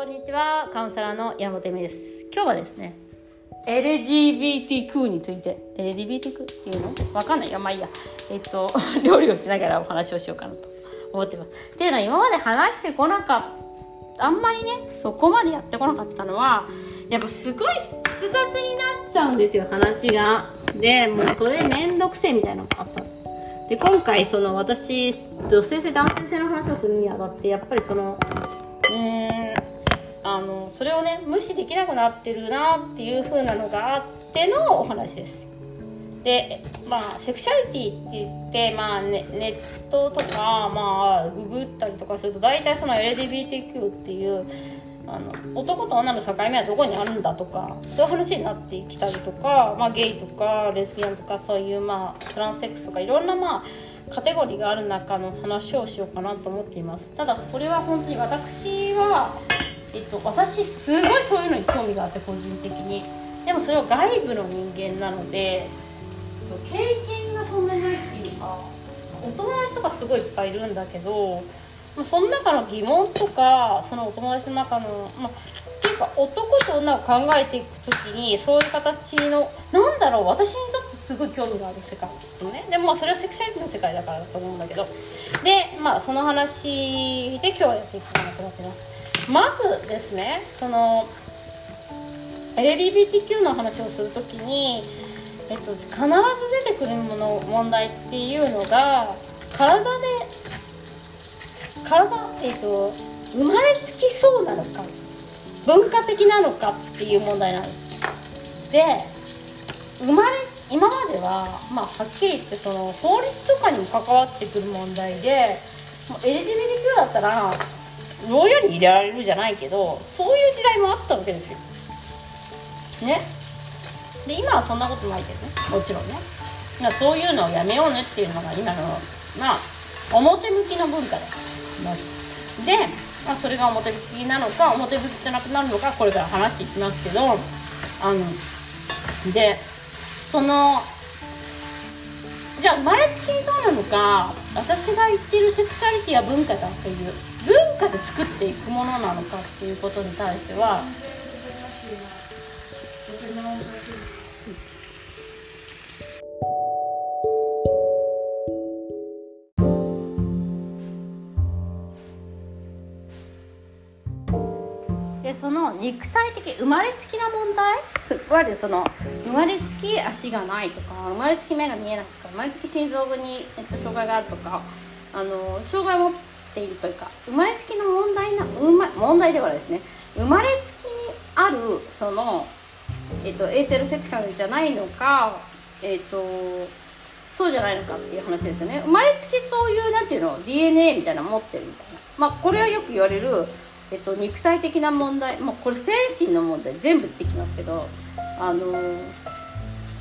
こんにちは、カウンセラーの山本美です。今日はですね、LGBTQ について、LGBTQ っていうの？わかんない。や、まあいいや。えっと、料理をしながらお話をしようかなと思ってます。っていうのは今まで話してこなかった、あんまりね、そこまでやってこなかったのは、やっぱすごい複雑になっちゃうんですよ、話が。で、もうそれめんどくせえみたいなのがあったで今回その私女性性男性性の話をするにあたってやっぱりそのうーあのそれをね無視できなくなってるなっていう風なのがあってのお話です。でまあセクシャリティって言って、まあね、ネットとかまあググったりとかすると大体その LGBTQ っていうあの男と女の境目はどこにあるんだとかそういう話になってきたりとか、まあ、ゲイとかレズビアンとかそういう、まあ、トランスセックスとかいろんな、まあ、カテゴリーがある中の話をしようかなと思っています。ただこれは本当に私は、えっと、私すごいそういうのに興味があって個人的に。でもそれは外部の人間なので経験がそんなにないっていうかお友達とかすごいいっぱいいるんだけどその中の疑問とかそのお友達の中の、まあ、っていうか男と女を考えていく時にそういう形のなんだろう私にとってすごい興味がある世界のね。でもまあそれはセクシャリティの世界だからだと思うんだけど。でまあその話で今日はやっていこうかなと思ってます。まずですねその LGBTQ の話をするときに、えっと、必ず出てくるもの問題っていうのが体で体、えっと、生まれつきそうなのか文化的なのかっていう問題なんです。で生まれ今までは、まあ、はっきり言ってその法律とかにも関わってくる問題で LGBTQ だったら牢屋に入れられるじゃないけどそういう時代もあったわけですよ。ね。で今はそんなことないけどね。もちろんね。だそういうのをやめようねっていうのが今のまあ表向きの文化だまずで、まあ、それが表向きなのか表向きじゃなくなるのかこれから話していきますけどあのでそのじゃあ生まれつきそうなのか私が言ってるセクシャリティは文化だという文化で作っていくものなのかっていうことに対してはでその肉体的生まれつきな問題？いわゆるその生まれつき足がないとか生まれつき目が見えないとか生まれつき心臓部に、えっと、障害があるとかあの障害を持ているというか生まれつきの問題な、うま、問題ではですね。生まれつきにあるその、えっと、エーテルセクシャルじゃないのかえっとそうじゃないのかっていう話ですよね。生まれつきそういうなんていうの DNA みたいなの持ってるみたいな。まあこれはよく言われるえっと、肉体的な問題、まあ、これ精神の問題全部出てきますけどあの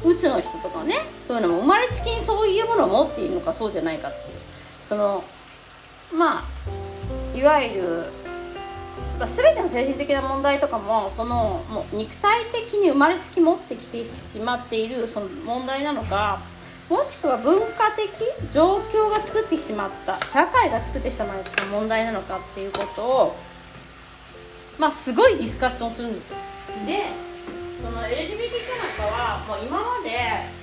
うつの人とかねそういうのも生まれつきにそういうものを持っているのかそうじゃないかっていう。そのまあいわゆる、まあ、全ての精神的な問題とかもそのもう肉体的に生まれつき持ってきてしまっているその問題なのかもしくは文化的状況が作ってしまった社会が作ってしまった問題なのかっていうことをまあ、すごいディスカッションするんですよ。でその LGBT なんかはもう今まで、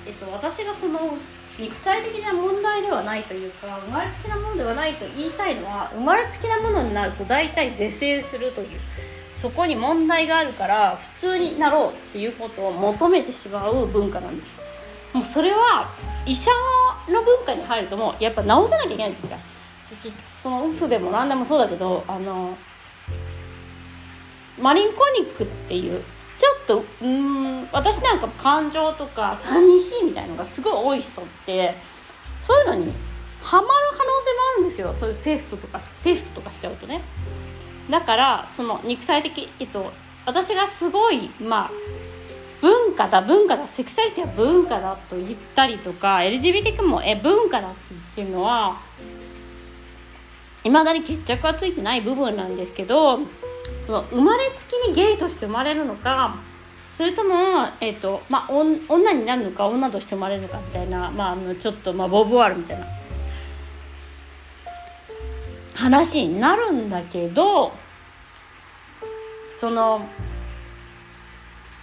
えっと、私がその肉体的な問題ではないというか生まれつきなものではないと言いたいのは生まれつきなものになると大体是正するというそこに問題があるから普通になろうっていうことを求めてしまう文化なんです。もうそれは医者の文化に入るともうやっぱ治さなきゃいけないんですよ。その嘘でも何でもそうだけどあのマリンコニックっていうちょっとうん私なんか感情とか寂しいみたいのがすごい多い人ってそういうのにハマる可能性もあるんですよ。そういうテストとかテストとかしちゃうとね。だからその肉体的えっと私がすごいまあ文化だ文化だセクシャリティは文化だと言ったりとか LGBTQ もえ文化だって言ってるのはいまだに決着はついてない部分なんですけどその生まれつきにゲイとして生まれるのかそれとも、えーとまあ、女になるのか女として生まれるのかみたいな、まあ、あのちょっと、まあ、ボブワールみたいな。話になるんだけどその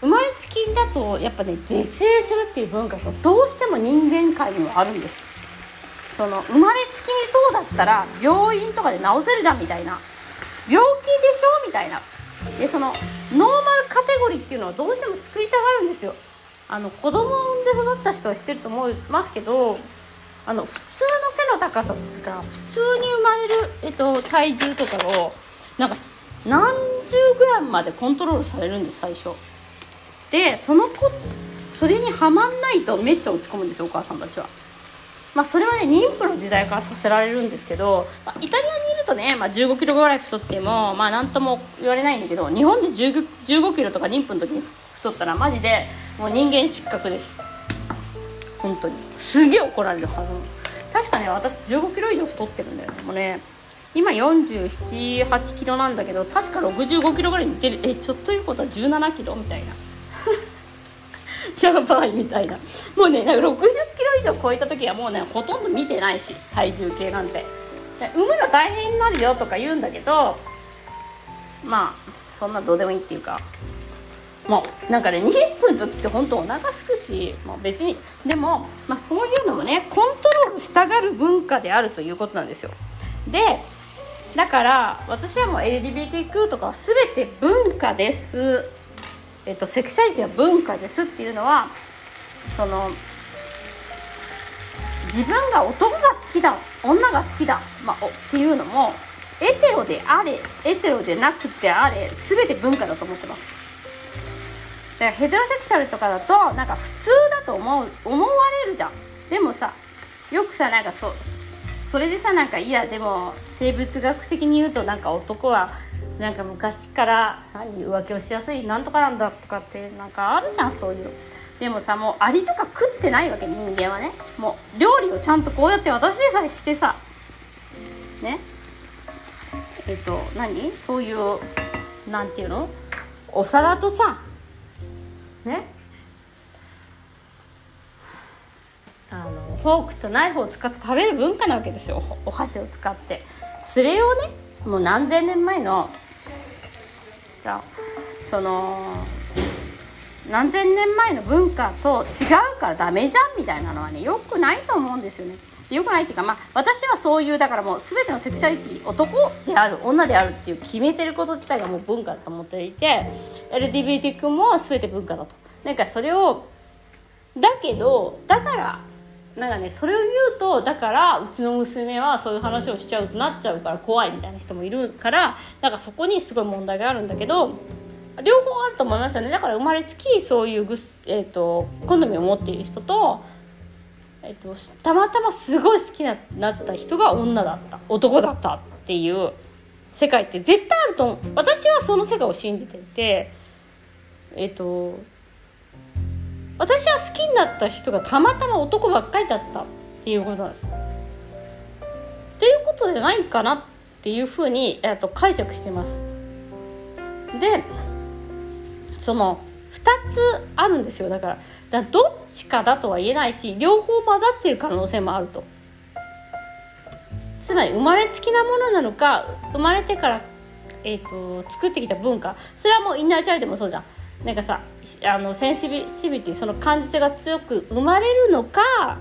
生まれつきだとやっぱね是正するっていう文化がどうしても人間界にはあるんです。その生まれつきにそうだったら病院とかで治せるじゃんみたいな。病気でしょ？みたいな。でそのノーマルカテゴリーっていうのはどうしても作りたがるんですよ。あの子供を産んで育った人は知ってると思いますけどあの普通の背の高さとか普通に生まれる、えっと、体重とかをなんか何十グラムまでコントロールされるんです最初。でその子それにはまんないとめっちゃ落ち込むんですよお母さんたちは。まあ、それはね妊婦の時代からさせられるんですけど、まあ、イタリアにいるとね、まあ、1 5キロぐらい太っても、まあ、何とも言われないんだけど日本で1 5キロとか妊婦の時に太ったらマジでもう人間失格です。本当に。すげえ怒られるはず確かね私1 5キロ以上太ってるんだよね。もうね今4 7 8キロなんだけど確か6 5キロぐらいにいってる。えちょっということは1 7キロみたいな。やばいみたいな。もうねなんか60上超えた時はもうねほとんど見てないし体重計なんて。産むの大変になるよとか言うんだけどまあそんなどうでもいいっていうかもうなんかね20分の時って本当お腹すくしもう別にでも、まあ、そういうのもねコントロールしたがる文化であるということなんですよ。でだから私はもう LGBTQ とかは全て文化です。えっと、セクシャリティは文化ですっていうのはその自分が男が好きだ女が好きだ、まあ、っていうのもエテロであれエテロでなくてあれ全て文化だと思ってます。だからヘテロセクシャルとかだとなんか普通だと思う思われるじゃん。でもさよくさなんかそそれでさなんかいやでも生物学的に言うとなんか男はなんか昔から何浮気をしやすいなんとかなんだとかってなんかあるじゃんそういう。のでもさもうアリとか食ってないわけ人間はね。もう料理をちゃんとこうやって私でさえしてさ。ね。えっと何？そういうなんていうの？お皿とさ。ね。あのフォークとナイフを使って食べる文化なわけですよ。お箸を使って。それをねもう何千年前のじゃあその何千年前の文化と違うからダメじゃんみたいなのはねよくないと思うんですよね。よくないっていうか、まあ、私はそういうだからもう全てのセクシャリティ男である女であるっていう決めてること自体がもう文化だと思っていて LGBTQ も全て文化だとなんかそれをだけどだからなんかねそれを言うとだからうちの娘はそういう話をしちゃうとなっちゃうから怖いみたいな人もいるからなんかそこにすごい問題があるんだけど両方あると思いますよねだから生まれつきそういうぐ、えーと、好みを持っている人と,、えーと、たまたますごい好きになった人が女だった男だったっていう世界って絶対あると思う私はその世界を信じていてえっ、ー、と私は好きになった人がたまたま男ばっかりだったっていうことなんです。っていうことじゃないかなっていうふうに、えー、と解釈してます。でその2つあるんですよだからだからどっちかだとは言えないし両方混ざってる可能性もあると。つまり生まれつきなものなのか生まれてから、えーと、作ってきた文化それはもうインナーチャイルドもそうじゃんなんかさあのセンシビリティその感受性が強く生まれるのか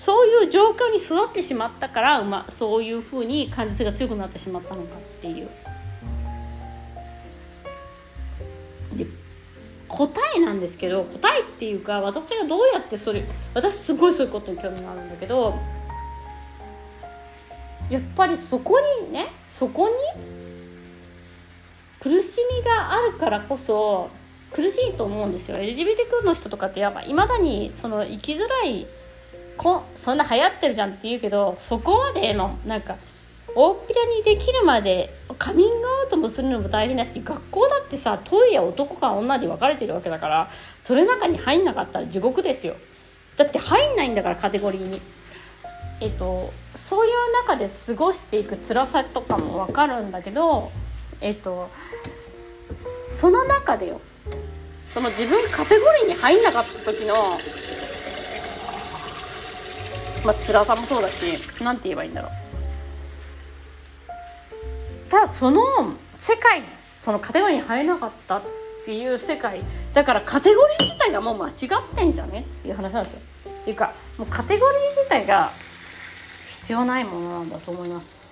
そういう状況に育ってしまったから、ま、そういうふうに感受性が強くなってしまったのかっていう。答えなんですけど答えっていうか私がどうやってそれ私すごいそういうことに興味があるんだけどやっぱりそこにねそこに苦しみがあるからこそ苦しいと思うんですよ。LGBTQ の人とかってやっぱいまだにその生きづらいこそんな流行ってるじゃんって言うけどそこまでのなんか大っぴらにできるまでカミングアウトもするのも大変だし学校だってさトイレ男か女で分かれてるわけだからそれ中に入んなかったら地獄ですよ。だって入んないんだからカテゴリーに。えっとそういう中で過ごしていく辛さとかも分かるんだけどえっとその中でよその自分カテゴリーに入んなかった時のまあ辛さもそうだし何て言えばいいんだろう。ただその世界そのカテゴリーに入れなかったっていう世界だからカテゴリー自体がもう間違ってんじゃね。っていう話なんですよっていうかもうカテゴリー自体が必要ないものなんだと思います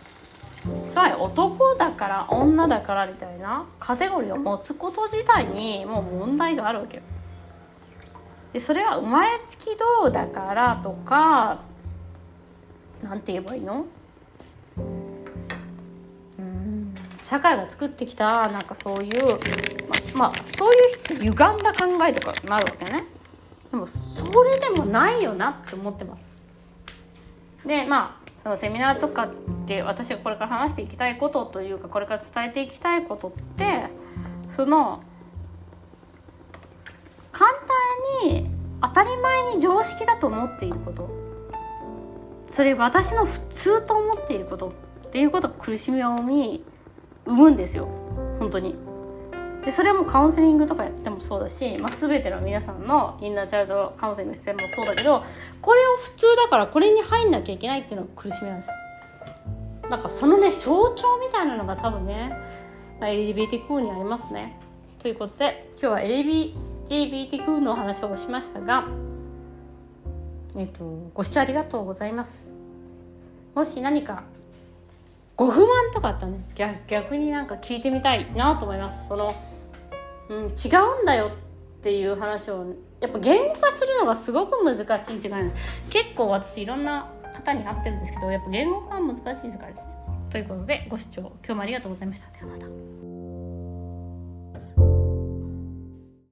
はい男だから女だからみたいなカテゴリーを持つこと自体にもう問題があるわけよ。でそれは生まれつきどうだからとかなんて言えばいいの？社会が作ってきたなんかそういうままあそういう歪んだ考えとかなるわけね。でもそれでもないよなって思ってます。でまあそのセミナーとかで私がこれから話していきたいことというかこれから伝えていきたいことってその簡単に当たり前に常識だと思っていること。それ私の普通と思っていることっていうことが苦しみを生み生むんですよ。本当に。でそれはもうカウンセリングとかやってもそうだし、まあ、全ての皆さんのインナーチャイルドカウンセリングしてもそうだけどこれを普通だからこれに入んなきゃいけないっていうのが苦しみなんです。なんかそのね象徴みたいなのが多分ね、まあ、LGBTQ にありますね。ということで今日は LGBTQ の話をしましたがえっ、とご視聴ありがとうございます。もし何かご不満とかあったね。逆逆になんか聞いてみたいなと思います。そのうん、違うんだよっていう話をやっぱ言語化するのがすごく難しい世界なんです。結構私いろんな方に会ってるんですけどやっぱ言語化は難しい世界ですね。ということでご視聴今日もありがとうございました。ではまた。